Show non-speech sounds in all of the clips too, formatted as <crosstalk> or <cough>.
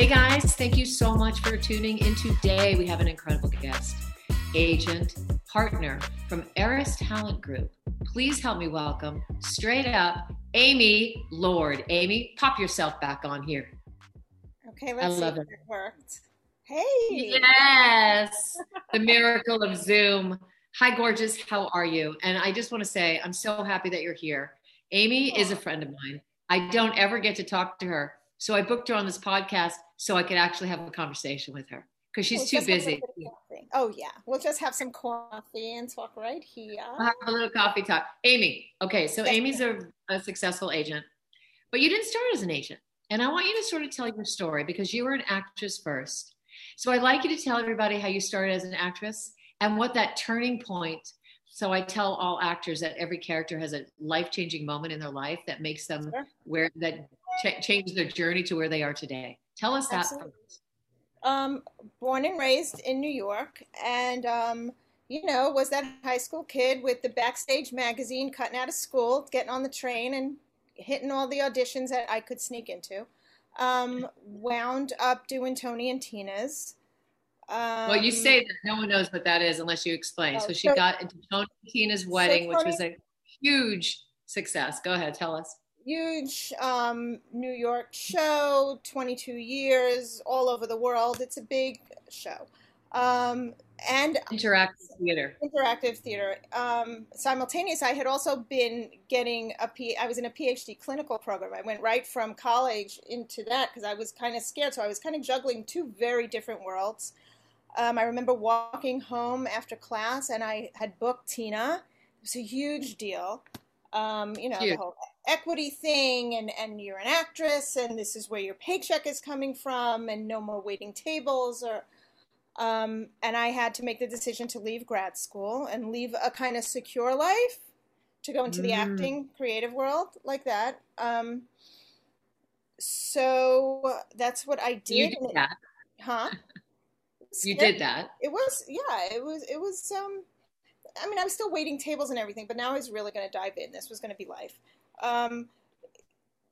Hey guys, thank you so much for tuning in today. We have an incredible guest, agent, partner from Eris Talent Group. Please help me welcome straight up Amy Lord. Amy, pop yourself back on here. Okay, let's see if it. it worked. Hey. Yes. the miracle of Zoom. Hi, gorgeous. How are you? And I just want to say, I'm so happy that you're here. Amy is a friend of mine. I don't ever get to talk to her. So I booked her on this podcast so I could actually have a conversation with her because she's we'll too busy. Oh, yeah. We'll just have some coffee and talk right here. We'll have a little coffee talk. Amy. Okay. So yes, Amy's a, a successful agent, but you didn't start as an agent. And I want you to sort of tell your story because you were an actress first. So I'd like you to tell everybody how you started as an actress and what that turning point so I tell all actors that every character has a life-changing moment in their life that makes them sure. where that ch- changes their journey to where they are today. Tell us Absolutely. that. Um, born and raised in New York, and um, you know, was that high school kid with the Backstage magazine, cutting out of school, getting on the train, and hitting all the auditions that I could sneak into. Um, wound up doing Tony and Tina's. Um, well, you say that no one knows what that is unless you explain. Oh, so she so, got into Tony and Tina's wedding, so Tony, which was a huge success. Go ahead, tell us. Huge um, New York show, 22 years, all over the world. It's a big show. Um, and interactive theater. Interactive theater. Um, simultaneous, I had also been getting a P. I was in a PhD clinical program. I went right from college into that because I was kind of scared. So I was kind of juggling two very different worlds. Um, I remember walking home after class, and I had booked Tina. It was a huge deal. Um, you know, huge. the whole equity thing, and and you're an actress, and this is where your paycheck is coming from, and no more waiting tables or um, and I had to make the decision to leave grad school and leave a kind of secure life to go into mm. the acting creative world like that. Um, so that's what I did. You did that. huh? <laughs> you did that. It was, yeah, it was, it was, um, I mean, I was still waiting tables and everything, but now I was really going to dive in. This was going to be life. Um,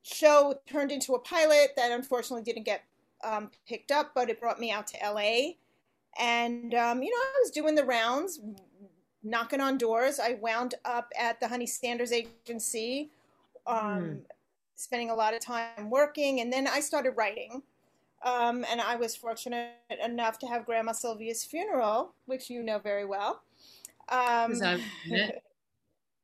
show turned into a pilot that unfortunately didn't get um, picked up, but it brought me out to LA and, um, you know, I was doing the rounds, knocking on doors. I wound up at the Honey Sanders Agency, um, mm. spending a lot of time working. And then I started writing. Um, and I was fortunate enough to have Grandma Sylvia's funeral, which you know very well. Um, <laughs>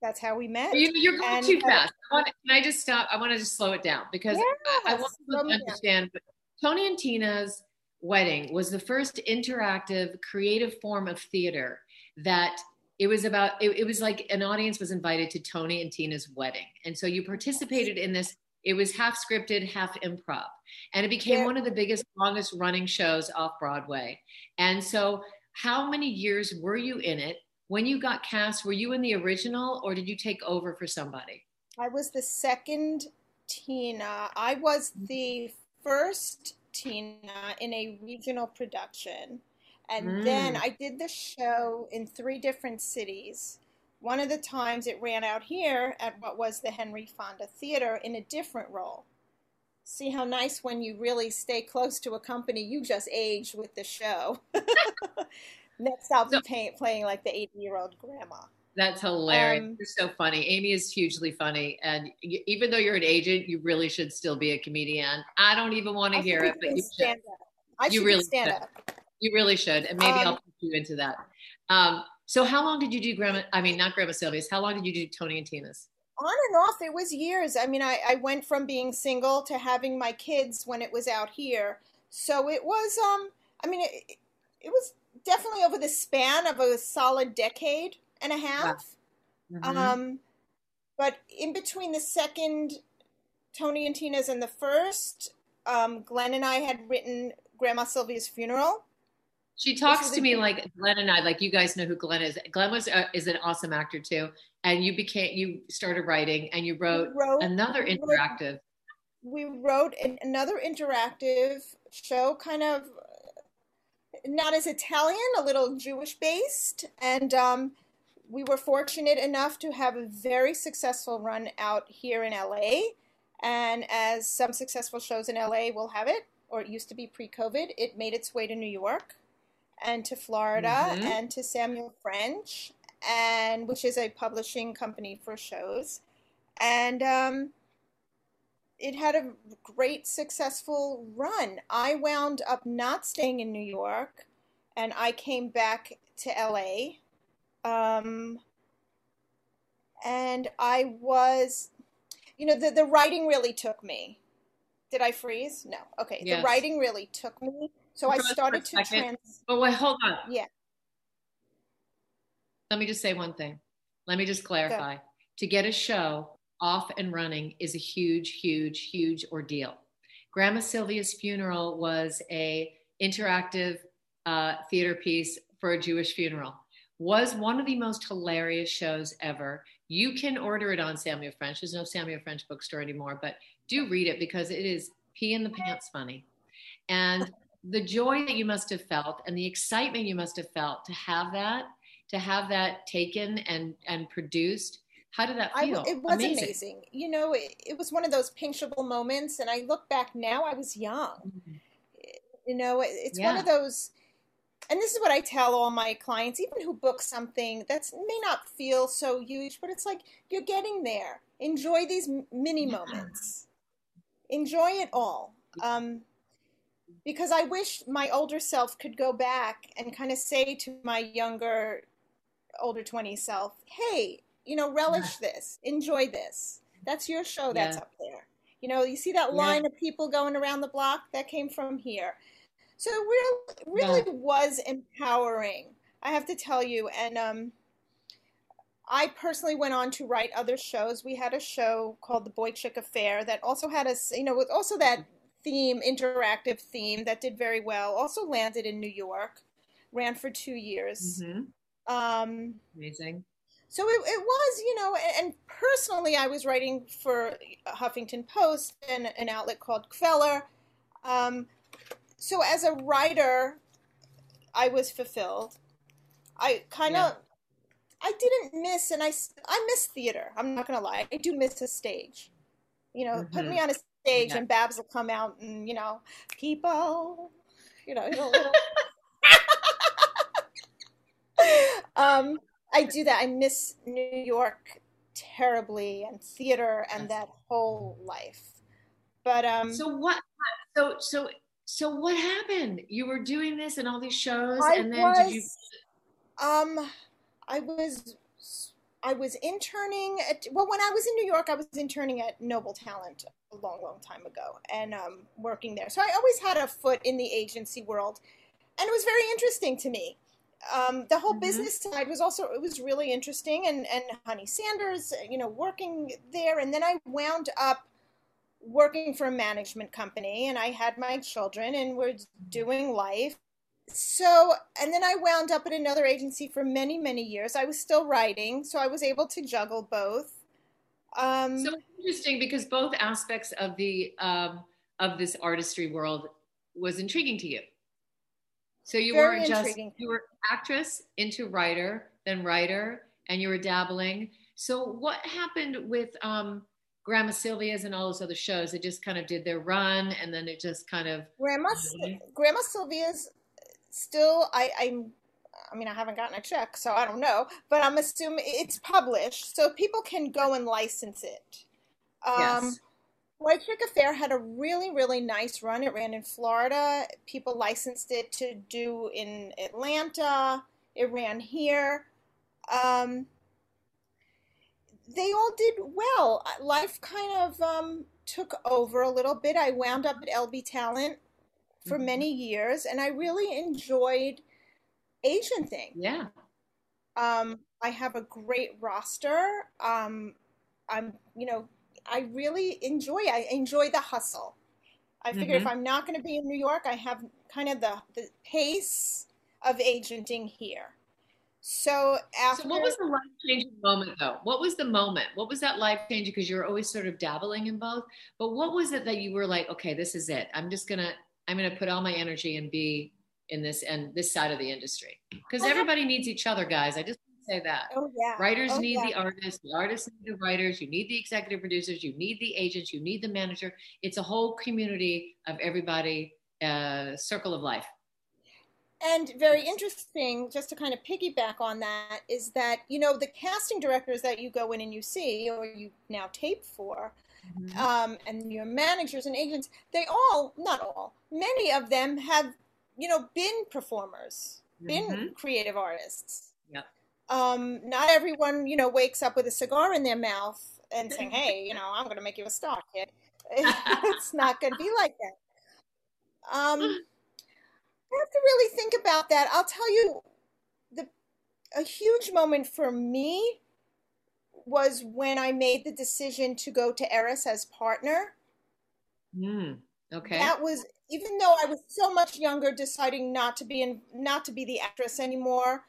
that's how we met. You, are going and, too uh, fast. I want, can I just stop? I want to just slow it down because yes, I, I, want to understand. But Tony and Tina's wedding was the first interactive creative form of theater that it was about it, it, was like an audience was invited to tony and tina's wedding and so you participated in this it was half scripted half improv and it became yeah. one of the biggest longest running shows off broadway and so how many years were you in it when you got cast were you in the original or did you take over for somebody i was the second tina i was the first Tina in a regional production. And mm. then I did the show in three different cities. One of the times it ran out here at what was the Henry Fonda Theater in a different role. See how nice when you really stay close to a company, you just age with the show. <laughs> Next, I'll be pay- playing like the 80 year old grandma. That's hilarious. Um, you're so funny. Amy is hugely funny. And even though you're an agent, you really should still be a comedian. I don't even want to hear it, but you should. Up. I you really stand should. up. You really should. And maybe um, I'll put you into that. Um, so how long did you do Grandma? I mean, not Grandma Sylvia's. How long did you do Tony and Tina's? On and off, it was years. I mean, I, I went from being single to having my kids when it was out here. So it was, um, I mean, it, it was definitely over the span of a solid decade and a half. Mm-hmm. Um, but in between the second Tony and Tina's and the first, um, Glenn and I had written Grandma Sylvia's funeral. She talks to me like Glenn and I, like you guys know who Glenn is. Glenn was uh, is an awesome actor too, and you became you started writing and you wrote, wrote another interactive. We wrote an, another interactive show, kind of not as Italian, a little Jewish based, and um, we were fortunate enough to have a very successful run out here in LA. And as some successful shows in LA will have it, or it used to be pre-COVID, it made its way to New York and to Florida mm-hmm. and to Samuel French, and which is a publishing company for shows, and um, it had a great successful run. I wound up not staying in New York, and I came back to LA. Um, and I was, you know, the, the writing really took me. Did I freeze? No. Okay. Yes. The writing really took me. So I started to trans. But wait, hold on. Yeah. Let me just say one thing. Let me just clarify. Go. To get a show off and running is a huge, huge, huge ordeal. Grandma Sylvia's funeral was a interactive uh, theater piece for a Jewish funeral. Was one of the most hilarious shows ever. You can order it on Samuel French. There's no Samuel French bookstore anymore, but do read it because it is pee in the pants funny. And the joy that you must have felt and the excitement you must have felt to have that, to have that taken and and produced. How did that feel? I, it was amazing. amazing. You know, it, it, was one of those pinchable moments, and I look back now. I was young. Mm-hmm. You know, it, it's yeah. one of those and this is what I tell all my clients, even who book something that may not feel so huge, but it's like you're getting there. Enjoy these mini moments. Enjoy it all. Um, because I wish my older self could go back and kind of say to my younger, older 20 self, hey, you know, relish this, enjoy this. That's your show that's yeah. up there. You know, you see that line yeah. of people going around the block that came from here. So it really, really yeah. was empowering, I have to tell you. And um, I personally went on to write other shows. We had a show called The Boy Chick Affair that also had a, you know, with also that theme, interactive theme that did very well. Also landed in New York, ran for two years. Mm-hmm. Um, Amazing. So it, it was, you know, and, personally, I was writing for Huffington Post and an outlet called Kveller. Um, so as a writer, I was fulfilled. I kind of, yeah. I didn't miss, and I, I miss theater. I'm not gonna lie, I do miss a stage. You know, mm-hmm. put me on a stage, yeah. and Babs will come out, and you know, people, you know, you know <laughs> little... <laughs> um, I do that. I miss New York terribly, and theater, and that whole life. But um, so what? So so so what happened? You were doing this and all these shows, I and then was, did you? Um, I was I was interning at well when I was in New York, I was interning at Noble Talent a long, long time ago, and um, working there. So I always had a foot in the agency world, and it was very interesting to me. Um, the whole mm-hmm. business side was also it was really interesting, and and Honey Sanders, you know, working there, and then I wound up working for a management company and I had my children and we're doing life. So, and then I wound up at another agency for many, many years. I was still writing, so I was able to juggle both. Um, so interesting because both aspects of the um, of this artistry world was intriguing to you. So you weren't just you were actress into writer, then writer, and you were dabbling. So what happened with um, Grandma Sylvia's and all those other shows. They just kind of did their run, and then it just kind of Grandma Grandma Sylvia's still. I I'm. I mean, I haven't gotten a check, so I don't know. But I'm assuming it's published, so people can go and license it. Um, yes. White Chick Affair had a really, really nice run. It ran in Florida. People licensed it to do in Atlanta. It ran here. Um, they all did well. Life kind of um, took over a little bit. I wound up at LB Talent for mm-hmm. many years, and I really enjoyed agenting. Yeah. Um, I have a great roster. Um, I'm, you know, I really enjoy. I enjoy the hustle. I figure mm-hmm. if I'm not going to be in New York, I have kind of the the pace of agenting here. So after, so what was the life changing moment though? What was the moment? What was that life changing? Because you're always sort of dabbling in both. But what was it that you were like, okay, this is it. I'm just gonna, I'm gonna put all my energy and be in this and this side of the industry. Because everybody needs each other, guys. I just say that. Oh yeah. Writers oh, need yeah. the artists. The artists need the writers. You need the executive producers. You need the agents. You need the manager. It's a whole community of everybody uh, circle of life. And very interesting, just to kind of piggyback on that, is that, you know, the casting directors that you go in and you see, or you now tape for, mm-hmm. um, and your managers and agents, they all, not all, many of them have, you know, been performers, mm-hmm. been creative artists. Yeah. Um, not everyone, you know, wakes up with a cigar in their mouth and saying, hey, you <laughs> know, I'm going to make you a star, kid. <laughs> it's not going to be like that. Um, I have to really think about that. I'll tell you, the a huge moment for me was when I made the decision to go to Eris as partner. Mm, okay. That was even though I was so much younger, deciding not to be in, not to be the actress anymore.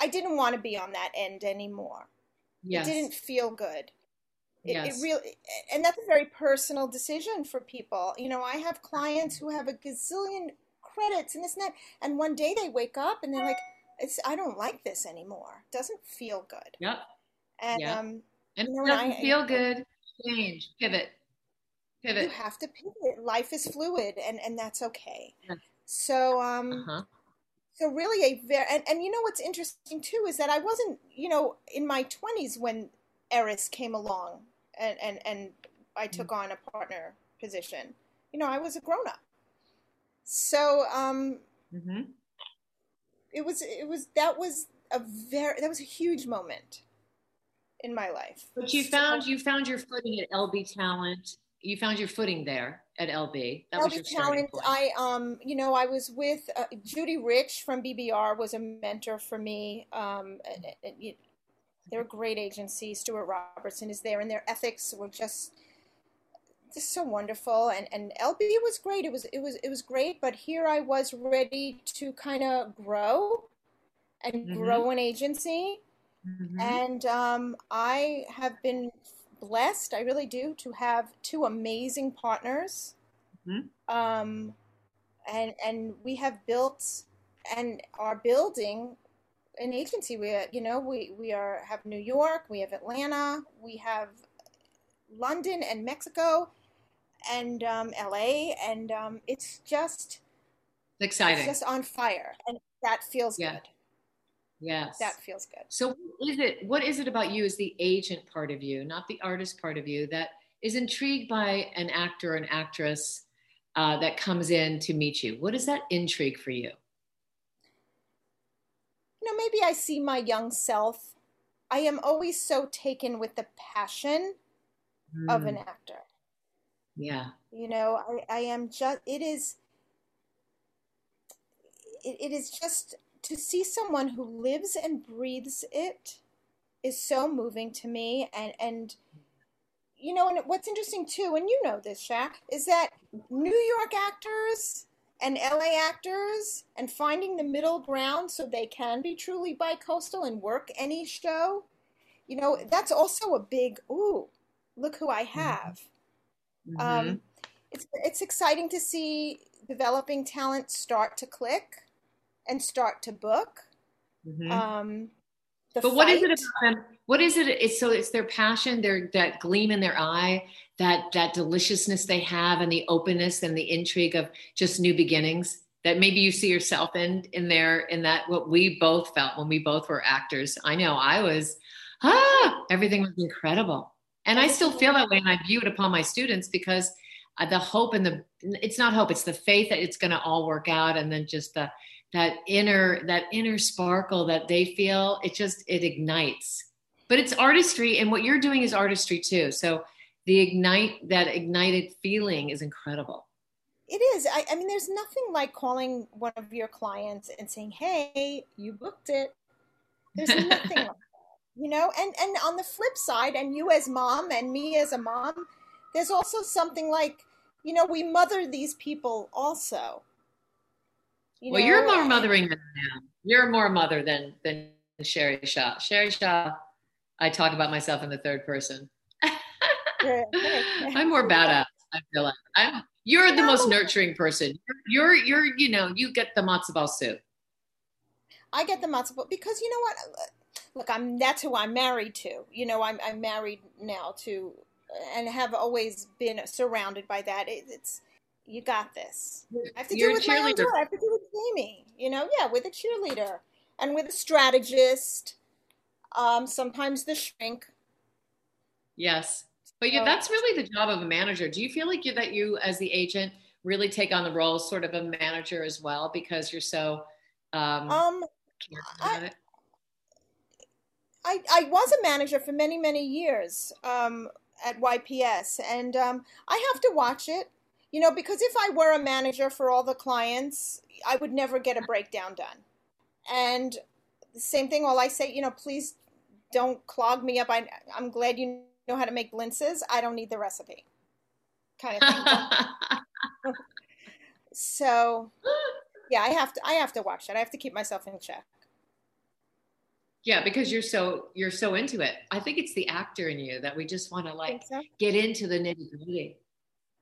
I didn't want to be on that end anymore. Yes. It didn't feel good. It, yes. it really, and that's a very personal decision for people. You know, I have clients who have a gazillion credits and this and that. And one day they wake up and they're like, "It's I don't like this anymore. It doesn't feel good." Yep. And yep. um, and you know, it doesn't I, feel good. Change, pivot, pivot. You have to pivot. Life is fluid, and and that's okay. Yes. So um. Uh-huh. So really, a very and, and you know what's interesting too is that I wasn't you know in my twenties when Eris came along and and and I took mm-hmm. on a partner position. You know, I was a grown up. So um, mm-hmm. it was it was that was a very that was a huge moment in my life. But you found you found your footing at LB Talent. You found your footing there at LB. That LB Talent. I um you know I was with uh, Judy Rich from BBR was a mentor for me. Um, and, and, they're a great agency. Stuart Robertson is there, and their ethics were just just so wonderful and and LB was great it was it was it was great but here I was ready to kind of grow and mm-hmm. grow an agency mm-hmm. and um, I have been blessed I really do to have two amazing partners mm-hmm. um, and and we have built and are building an agency we you know we we are have New York we have Atlanta we have London and Mexico and um, LA, and um, it's just it's exciting. It's just on fire, and that feels yeah. good. Yes, that feels good. So, what is it? What is it about you, as the agent part of you, not the artist part of you, that is intrigued by an actor or an actress uh, that comes in to meet you? What is that intrigue for you? You know, maybe I see my young self. I am always so taken with the passion mm. of an actor. Yeah. You know, I, I am just, it is, it, it is just to see someone who lives and breathes it is so moving to me. And, and, you know, and what's interesting too, and you know this, Shaq, is that New York actors and LA actors and finding the middle ground so they can be truly bi-coastal and work any show, you know, that's also a big, ooh, look who I mm-hmm. have. Mm-hmm. Um, it's it's exciting to see developing talent start to click and start to book. Mm-hmm. Um, but fight. what is it about them? What is it? It's so it's their passion, their that gleam in their eye, that that deliciousness they have, and the openness and the intrigue of just new beginnings. That maybe you see yourself in in there in that what we both felt when we both were actors. I know I was ah everything was incredible and I still feel that way, and I view it upon my students because uh, the hope and the it's not hope, it's the faith that it's going to all work out, and then just the that inner that inner sparkle that they feel. It just it ignites. But it's artistry, and what you're doing is artistry too. So the ignite that ignited feeling is incredible. It is. I, I mean, there's nothing like calling one of your clients and saying, "Hey, you booked it." There's <laughs> nothing like you know and and on the flip side and you as mom and me as a mom there's also something like you know we mother these people also you well know? you're more mothering than I am. you're more mother than than shari shaw shari shaw i talk about myself in the third person i'm more <laughs> badass i feel like i'm you're the most nurturing person you're you're you know you get the matzo ball soup i get the matzo ball because you know what look, I'm that's who I'm married to. You know, I'm I'm married now to, and have always been surrounded by that. It, it's you got this. I have to do with my own daughter. I have to do You know, yeah, with a cheerleader and with a strategist. Um, sometimes the shrink. Yes, but yeah, that's really the job of a manager. Do you feel like you that you, as the agent, really take on the role sort of a manager as well because you're so um, um I, I, I was a manager for many many years um, at YPS, and um, I have to watch it you know, because if I were a manager for all the clients, I would never get a breakdown done. And the same thing, all I say, you know, please don't clog me up. I, I'm glad you know how to make blintzes. I don't need the recipe, kind of thing. <laughs> so, yeah, I have to. I have to watch that. I have to keep myself in check. Yeah, because you're so you're so into it. I think it's the actor in you that we just want to like so? get into the nitty gritty.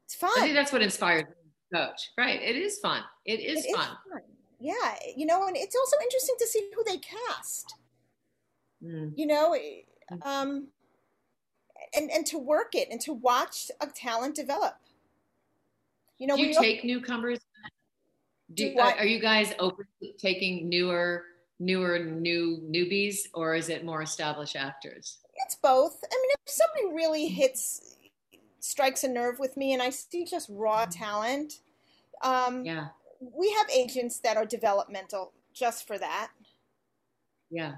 It's fun. I think that's what inspired coach. Right. It is fun. It is, it fun. is fun. Yeah. You know, and it's also interesting to see who they cast. Mm. You know, eh, mm. um, and and to work it and to watch a talent develop. You know, do you take newcomers? Do, do are you guys open to taking newer, newer, new newbies, or is it more established actors? It's both. I mean, if somebody really hits strikes a nerve with me, and I see just raw mm-hmm. talent. Um, yeah, we have agents that are developmental just for that. Yeah,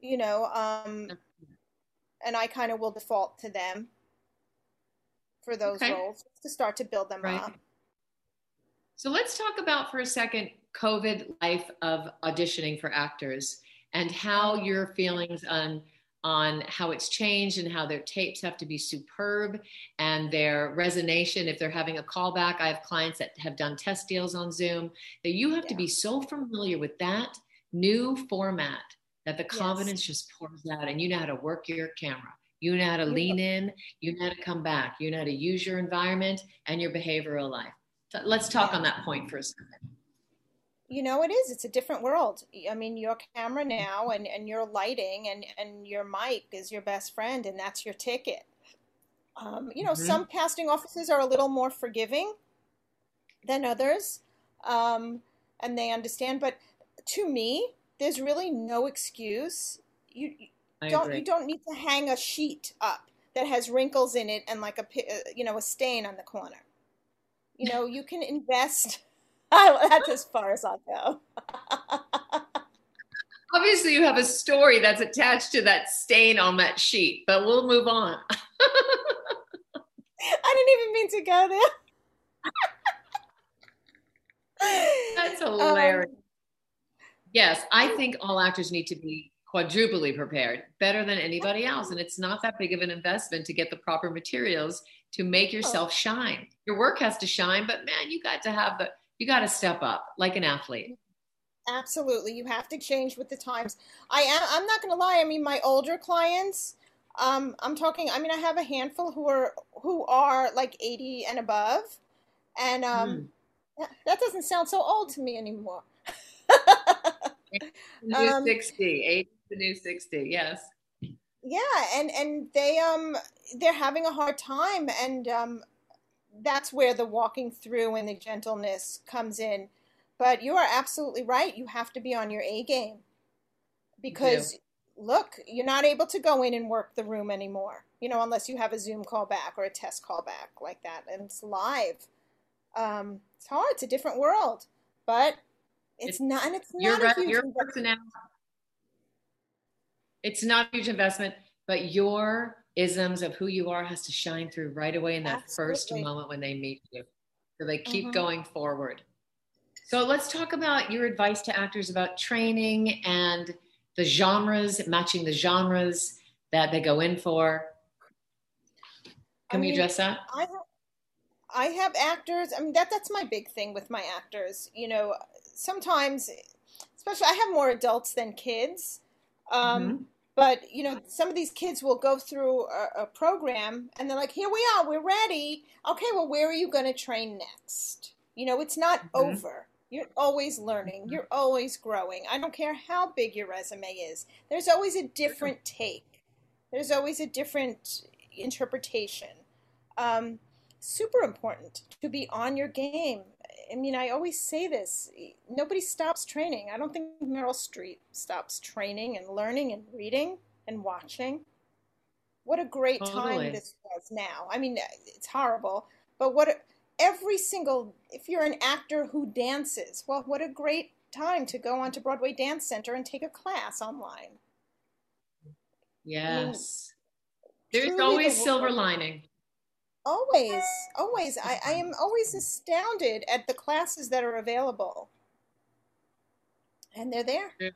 you know, um, and I kind of will default to them for those okay. roles to start to build them right. up. So let's talk about for a second COVID life of auditioning for actors and how your feelings on on how it's changed and how their tapes have to be superb and their resonation. If they're having a callback i have clients that have done test deals on zoom that you have yeah. to be so familiar with that new format that the confidence yes. just pours out and you know how to work your camera. You know how to lean in. You know how to come back. You know how to use your environment and your behavioral life. So let's talk yeah. on that point for a second you know it is it's a different world i mean your camera now and, and your lighting and, and your mic is your best friend and that's your ticket um, you know mm-hmm. some casting offices are a little more forgiving than others um, and they understand but to me there's really no excuse you I don't agree. you don't need to hang a sheet up that has wrinkles in it and like a uh, you know a stain on the corner you know you can invest <laughs> that's as far as I'll go. <laughs> Obviously, you have a story that's attached to that stain on that sheet, but we'll move on. <laughs> I didn't even mean to go there. that's hilarious. Um, yes, I think all actors need to be quadruply prepared, better than anybody else. And it's not that big of an investment to get the proper materials to make yourself shine. Your work has to shine, but man, you got to have the you got to step up like an athlete. Absolutely. You have to change with the times. I am, I'm not going to lie. I mean, my older clients, um, I'm talking, I mean, I have a handful who are, who are like 80 and above. And, um, mm. that, that doesn't sound so old to me anymore. <laughs> new um, 60, 80 the new 60. Yes. Yeah. And, and they, um, they're having a hard time. And, um, that's where the walking through and the gentleness comes in. But you are absolutely right. You have to be on your A game because look, you're not able to go in and work the room anymore. You know, unless you have a Zoom call back or a test call back like that, and it's live. Um, it's hard. It's a different world, but it's, it's not. And it's not a huge your personality. It's not a huge investment, but your isms of who you are has to shine through right away in that Absolutely. first moment when they meet you. So they keep mm-hmm. going forward. So let's talk about your advice to actors about training and the genres, matching the genres that they go in for. Can I we address that? I have, I have actors. I mean, that that's my big thing with my actors. You know, sometimes, especially I have more adults than kids. Um, mm-hmm. But you know, some of these kids will go through a, a program and they're like, "Here we are, we're ready. Okay, well, where are you going to train next?" You know, it's not mm-hmm. over. You're always learning. Mm-hmm. You're always growing. I don't care how big your resume is. There's always a different take. There's always a different interpretation. Um, super important to be on your game. I mean, I always say this nobody stops training. I don't think Meryl Streep stops training and learning and reading and watching. What a great totally. time this was now. I mean, it's horrible, but what every single, if you're an actor who dances, well, what a great time to go onto Broadway Dance Center and take a class online. Yes. I mean, There's always the silver lining. Always, always. I, I am always mm-hmm. astounded at the classes that are available. And they're there. They're,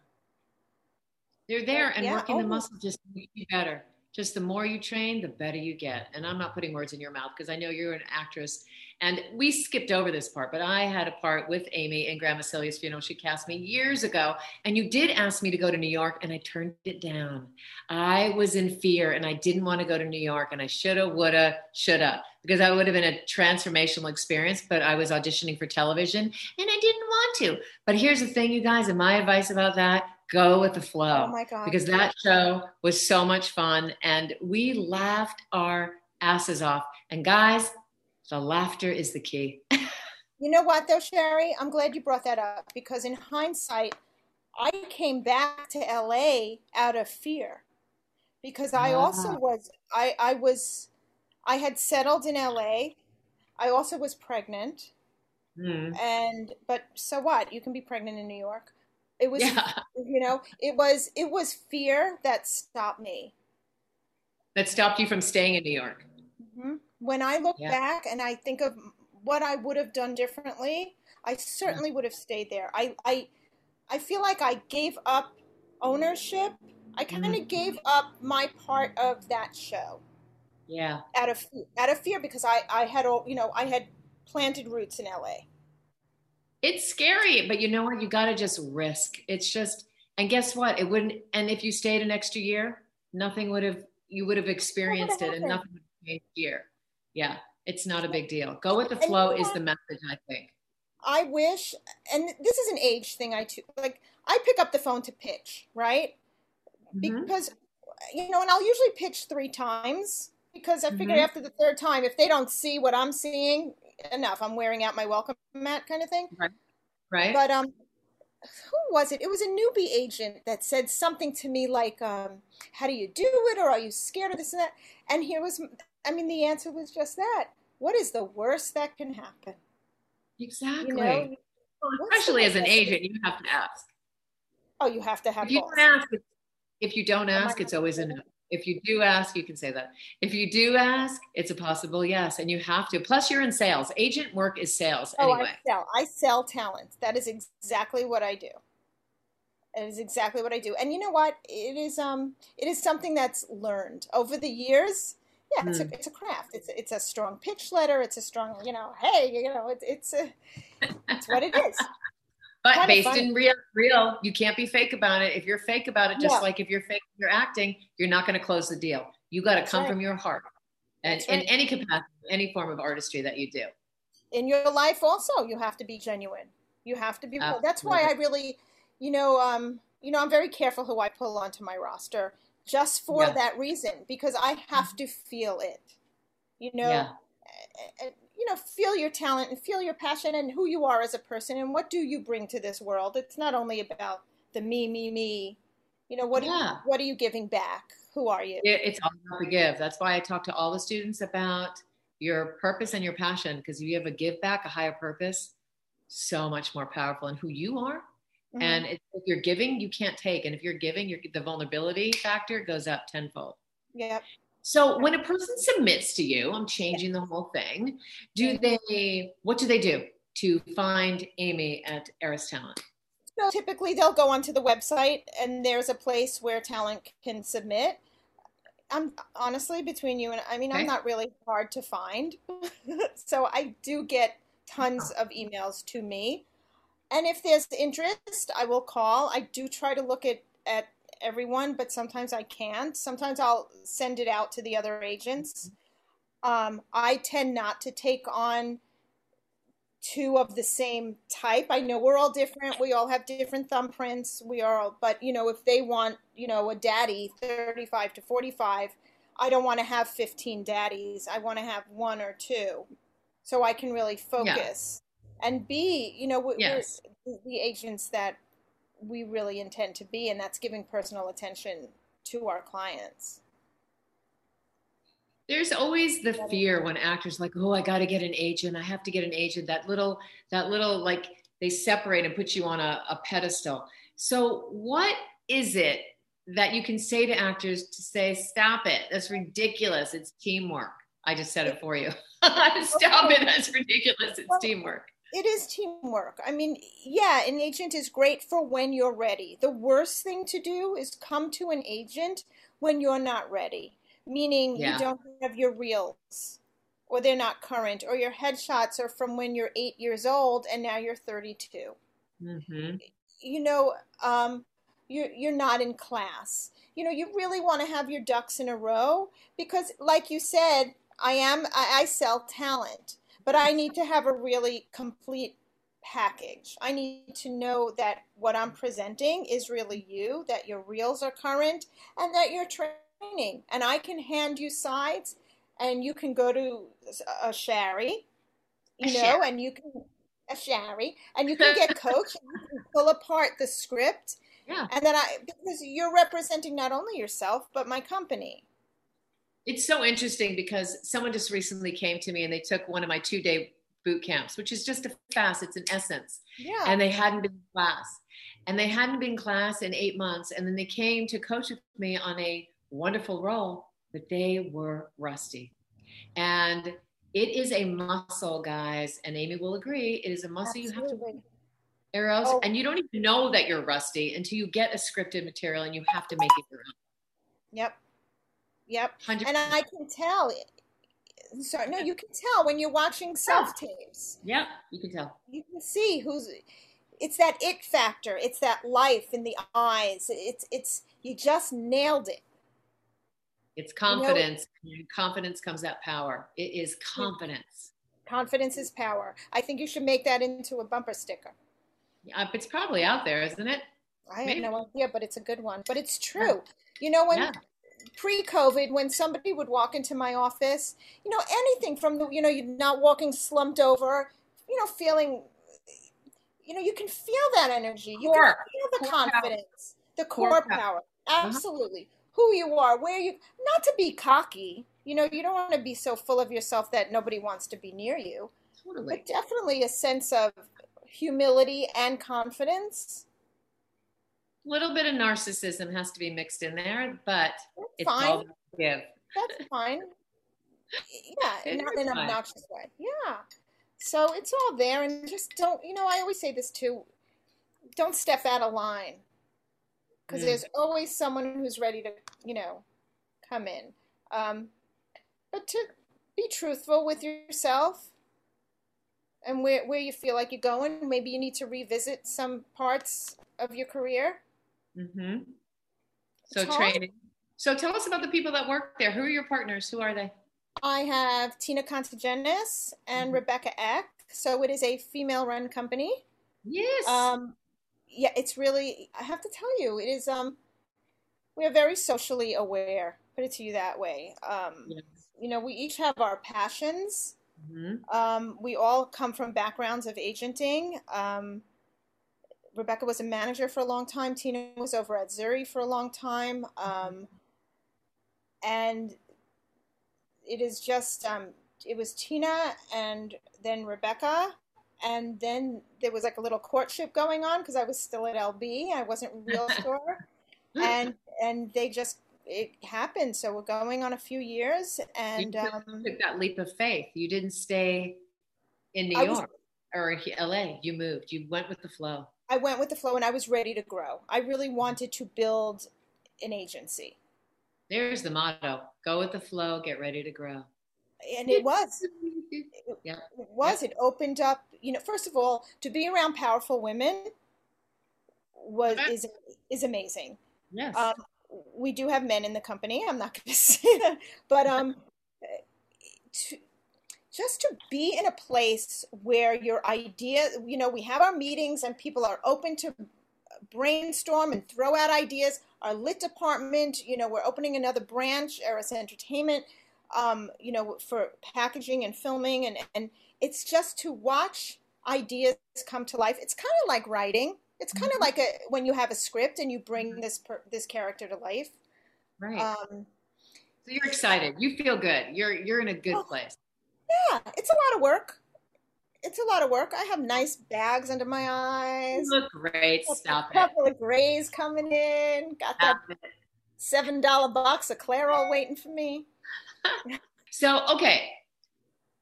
they're there, and yeah, working always. the muscle just makes you better. Just the more you train, the better you get. And I'm not putting words in your mouth because I know you're an actress and we skipped over this part, but I had a part with Amy in Grandma Sylvia's funeral. She cast me years ago. And you did ask me to go to New York, and I turned it down. I was in fear and I didn't want to go to New York, and I shoulda, woulda, shoulda, because I would have been a transformational experience. But I was auditioning for television and I didn't want to. But here's the thing, you guys, and my advice about that go with the flow. Oh my God. Because that show was so much fun and we laughed our asses off. And guys, the laughter is the key. <laughs> you know what, though, Shari? I'm glad you brought that up because in hindsight, I came back to LA out of fear because I also was I I was I had settled in LA. I also was pregnant. Mm. And but so what? You can be pregnant in New York. It was yeah. <laughs> you know, it was it was fear that stopped me. That stopped you from staying in New York. Mm-hmm. When I look yeah. back and I think of what I would have done differently, I certainly yeah. would have stayed there. I, I, I feel like I gave up ownership. I kind of mm-hmm. gave up my part of that show. Yeah. Out of out of fear because I I had all you know I had planted roots in LA. It's scary, but you know what? You got to just risk. It's just and guess what? It wouldn't. And if you stayed an extra year, nothing would have. You would have experienced it, and nothing would have changed here yeah it's not a big deal go with the flow is the message i think i wish and this is an age thing i too like i pick up the phone to pitch right mm-hmm. because you know and i'll usually pitch three times because i figure mm-hmm. after the third time if they don't see what i'm seeing enough i'm wearing out my welcome mat kind of thing right right but um who was it? It was a newbie agent that said something to me like, um, "How do you do it?" or "Are you scared of this and that?" And here was I mean, the answer was just that. What is the worst that can happen? Exactly. You know, well, especially as an agent, you have to ask. Oh, you have to have. If you don't ask, if you don't ask, it's always a no. If you do ask, you can say that. If you do ask, it's a possible yes, and you have to. Plus, you're in sales. Agent work is sales oh, anyway. I sell. I sell talent. That is exactly what I do. It is exactly what I do. And you know what? It is um it is something that's learned over the years yeah, it's, mm. a, hmm. it's a craft. It's a, it's a strong pitch letter. It's a strong, you know, hey, you know, it, it's a, it's what it is. But based in real, real, you can't be fake about it. If you're fake about it, just yeah. like if you're fake, you're acting, you're not going to close the deal. You got to come right. from your heart, and right. in any capacity, any form of artistry that you do. In your life, also, you have to be genuine. You have to be. Absolutely. That's why I really, you know, um, you know, I'm very careful who I pull onto my roster just for yeah. that reason because I have to feel it. You know, yeah. You know, feel your talent and feel your passion and who you are as a person and what do you bring to this world. It's not only about the me, me, me. You know, what yeah. are you, what are you giving back? Who are you? It's all about the give. That's why I talk to all the students about your purpose and your passion because you have a give back, a higher purpose, so much more powerful. And who you are Mm-hmm. And if you're giving, you can't take. And if you're giving, you're, the vulnerability factor goes up tenfold. Yeah. So when a person submits to you, I'm changing the whole thing. Do they? What do they do to find Amy at Eris Talent? So typically, they'll go onto the website, and there's a place where talent can submit. I'm honestly between you and I mean, okay. I'm not really hard to find, <laughs> so I do get tons of emails to me and if there's interest, I will call. I do try to look at, at everyone, but sometimes I can't. Sometimes I'll send it out to the other agents. Um, I tend not to take on two of the same type. I know we're all different. We all have different thumbprints. We are all, but you know, if they want, you know, a daddy 35 to 45, I don't want to have 15 daddies. I want to have one or two so I can really focus yeah. and be, you know, yes. we're the agents that we really intend to be, and that's giving personal attention to our clients. There's always the fear when actors like, oh, I got to get an agent. I have to get an agent. That little, that little, like they separate and put you on a, a pedestal. So, what is it that you can say to actors to say, stop it? That's ridiculous. It's teamwork. I just said it for you. <laughs> stop it. That's ridiculous. It's teamwork. It is teamwork. I mean, yeah, an agent is great for when you're ready. The worst thing to do is come to an agent when you're not ready, meaning yeah. you don't have your reels or they're not current or your headshots are from when you're eight years old and now you're 32. Mm-hmm. You know, um, you're, you're not in class. You know, you really want to have your ducks in a row because, like you said, I am, I, I sell talent but I need to have a really complete package. I need to know that what I'm presenting is really you, that your reels are current, and that you're training. And I can hand you sides, and you can go to a Shari, you know, and you can a Shari, and you can get coached, and you can pull apart the script. Yeah. And then I, because you're representing not only yourself, but my company it's so interesting because someone just recently came to me and they took one of my two day boot camps, which is just a fast, it's an essence. Yeah. And they hadn't been in class. And they hadn't been in class in eight months. And then they came to coach with me on a wonderful role, but they were rusty. And it is a muscle, guys. And Amy will agree, it is a muscle Absolutely. you have to arrows. Oh. And you don't even know that you're rusty until you get a scripted material and you have to make it your own. Yep. Yep. 100%. And I can tell. Sorry, no, you can tell when you're watching self tapes. Yeah, you can tell. You can see who's. It's that it factor. It's that life in the eyes. It's it's you just nailed it. It's confidence. You know, confidence comes that power. It is confidence. Confidence is power. I think you should make that into a bumper sticker. Yeah, it's probably out there, isn't it? I Maybe. have no idea, but it's a good one. But it's true. You know when yeah pre-COVID, when somebody would walk into my office, you know, anything from the, you know, you're not walking slumped over, you know, feeling, you know, you can feel that energy. You core. can feel the core confidence, power. the core, core power. power. Uh-huh. Absolutely. Uh-huh. Who you are, where you, not to be cocky. You know, you don't want to be so full of yourself that nobody wants to be near you. Totally. But definitely a sense of humility and confidence little bit of narcissism has to be mixed in there, but That's it's fine. all give. That's <laughs> fine. Yeah, not in an obnoxious way. Yeah. So it's all there, and just don't. You know, I always say this too. Don't step out of line, because mm. there's always someone who's ready to, you know, come in. Um, but to be truthful with yourself and where where you feel like you're going. Maybe you need to revisit some parts of your career Mm-hmm. So training. So tell us about the people that work there. Who are your partners? Who are they? I have Tina Contagenis and mm-hmm. Rebecca Eck. So it is a female-run company. Yes. Um, yeah, it's really. I have to tell you, it is. Um, we are very socially aware. Put it to you that way. Um, yes. You know, we each have our passions. Mm-hmm. Um, we all come from backgrounds of agenting. Um, Rebecca was a manager for a long time. Tina was over at Zuri for a long time. Um, and it is just, um, it was Tina and then Rebecca. And then there was like a little courtship going on because I was still at LB. I wasn't real <laughs> sure. and, and they just, it happened. So we're going on a few years and, you um, took that leap of faith. You didn't stay in New I York was, or LA. You moved, you went with the flow. I went with the flow and I was ready to grow. I really wanted to build an agency. There's the motto go with the flow, get ready to grow. And it was. <laughs> yeah. It was. It opened up, you know, first of all, to be around powerful women was is is amazing. Yes. Um, we do have men in the company. I'm not going <laughs> to say that, but um, to, <laughs> just to be in a place where your idea, you know, we have our meetings and people are open to brainstorm and throw out ideas. our lit department. You know, we're opening another branch, Eris Entertainment. Um, you know, for packaging and filming, and and it's just to watch ideas come to life. It's kind of like writing. It's kind of mm-hmm. like a when you have a script and you bring mm-hmm. this per, this character to life. Right. Um, so you're excited. You feel good. You're you're in a good place. Yeah, it's a lot of work. It's a lot of work. I have nice bags under my eyes. You look great. Stop a couple of grays coming in. Got Stop that it. seven dollar box of Clairol waiting for me. <laughs> so okay,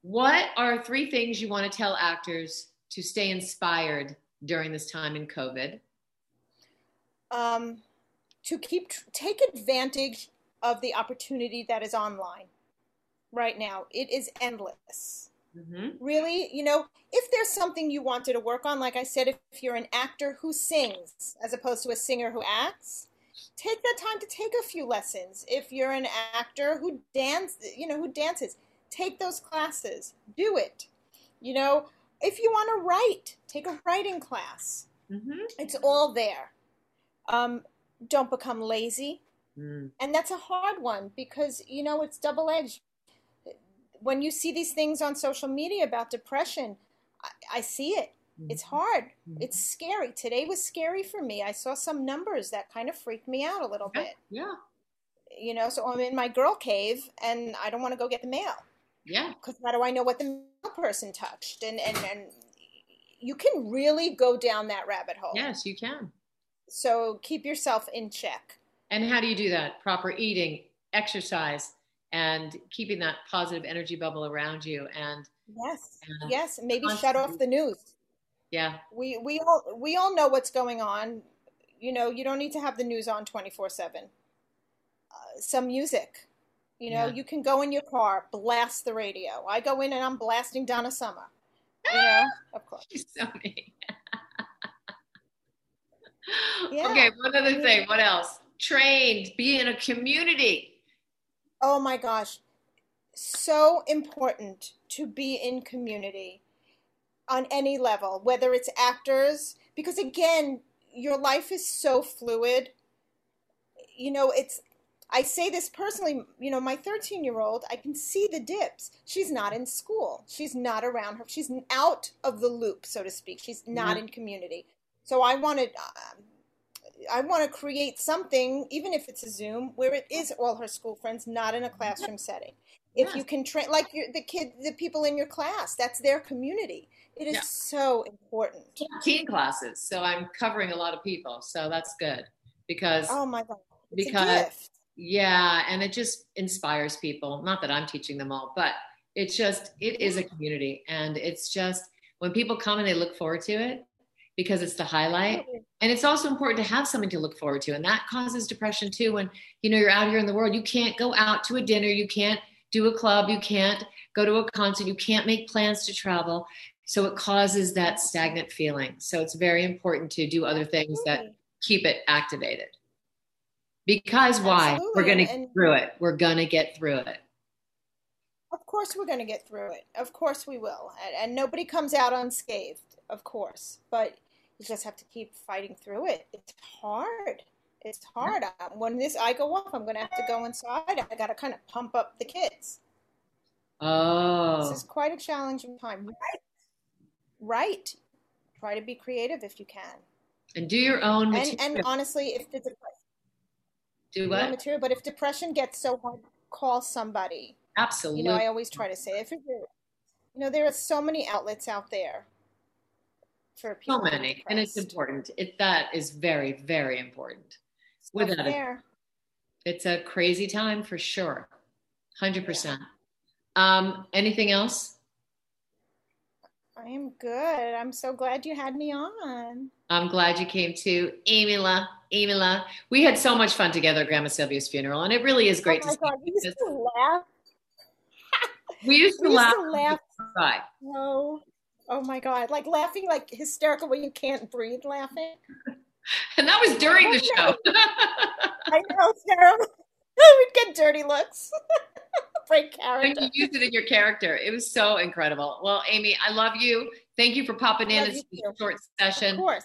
what are three things you want to tell actors to stay inspired during this time in COVID? Um, to keep take advantage of the opportunity that is online right now. It is endless. Mm-hmm. Really, you know, if there's something you wanted to work on, like I said, if, you're an actor who sings as opposed to a singer who acts, take that time to take a few lessons. If you're an actor who dance, you know, who dances, take those classes. Do it. You know, if you want to write, take a writing class. Mm-hmm. It's all there. Um, don't become lazy. Mm. And that's a hard one because, you know, it's double edged. When you see these things on social media about depression, I, I see it. Mm-hmm. It's hard. Mm-hmm. It's scary. Today was scary for me. I saw some numbers that kind of freaked me out a little yeah. bit. Yeah. You know, so I'm in my girl cave and I don't want to go get the mail. Yeah. Because how do I know what the mail person touched? And, and, and you can really go down that rabbit hole. Yes, you can. So keep yourself in check. And how do you do that? Proper eating, exercise, and keeping that positive energy bubble around you. And yes, uh, yes, maybe shut off the news. Yeah, we we all we all know what's going on. You know, you don't need to have the news on twenty four seven. Uh, some music, you know, yeah. you can go in your car, blast the radio. I go in and I'm blasting Donna Summer. You know, of course. She's so mean. <laughs> yeah. Okay, one other thing. What else? Trained, be in a community. Oh my gosh. So important to be in community on any level, whether it's actors, because again, your life is so fluid. You know, it's I say this personally, you know, my 13 year old, I can see the dips. She's not in school. She's not around her. She's out of the loop, so to speak. She's not mm-hmm. in community. So I wanted, uh, I want to create something, even if it's a Zoom, where it is all her school friends, not in a mm-hmm. classroom setting. If you can train, like the kid, the people in your class, that's their community. It is yeah. so important. Teen classes, so I'm covering a lot of people, so that's good because. Oh my god! It's because yeah, and it just inspires people. Not that I'm teaching them all, but it's just it is a community, and it's just when people come and they look forward to it because it's the highlight. And it's also important to have something to look forward to, and that causes depression too. When you know you're out here in the world, you can't go out to a dinner, you can't do a club, you can't go to a concert, you can't make plans to travel. So it causes that stagnant feeling. So it's very important to do other things that keep it activated. Because why? Absolutely. We're going to get through it. We're going to get through it. Of course, we're going to get through it. Of course, we will. And, and, nobody comes out unscathed, of course. But you just have to keep fighting through it. It's hard. It's hard. Yeah. When this I go off, I'm going to have to go inside. I got to kind of pump up the kids. Oh, this is quite a challenging time. Right. Right. Try to be creative if you can. And do your own. And, and honestly, if it's a do what? Material, but if depression gets so hard, call somebody. Absolutely. You know, I always try to say if you know there are so many outlets out there for people. So many, and it's important. It that is very very important. Without it, it's a crazy time for sure. Hundred yeah. percent. Um, anything else? I am good. I'm so glad you had me on. I'm glad you came too, Amila. Amila, we had so much fun together at Grandma Sylvia's funeral, and it really is great oh to God, see. <laughs> We used to laugh. we used to we laugh. Used to laugh. No. Oh my God. Like laughing like hysterical when you can't breathe laughing. <laughs> and that was during the show. <laughs> I know, Sarah. <laughs> We'd get dirty looks. Break character. And you used it in your character. It was so incredible. Well, Amy, I love you. Thank you for popping in this short session. Of course.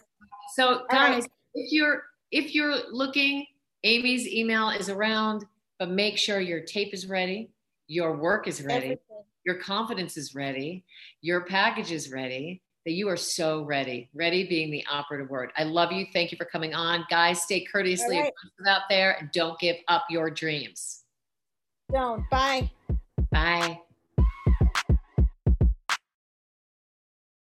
So, guys, right. if you're if you're looking Amy's email is around, but make sure your tape is ready, your work is ready, Everything. Your confidence is ready, your package is ready, that you are so ready. Ready being the operative word. I love you. Thank you for coming on. Guys, stay courteously right. out there and don't give up your dreams. Don't. Bye. Bye.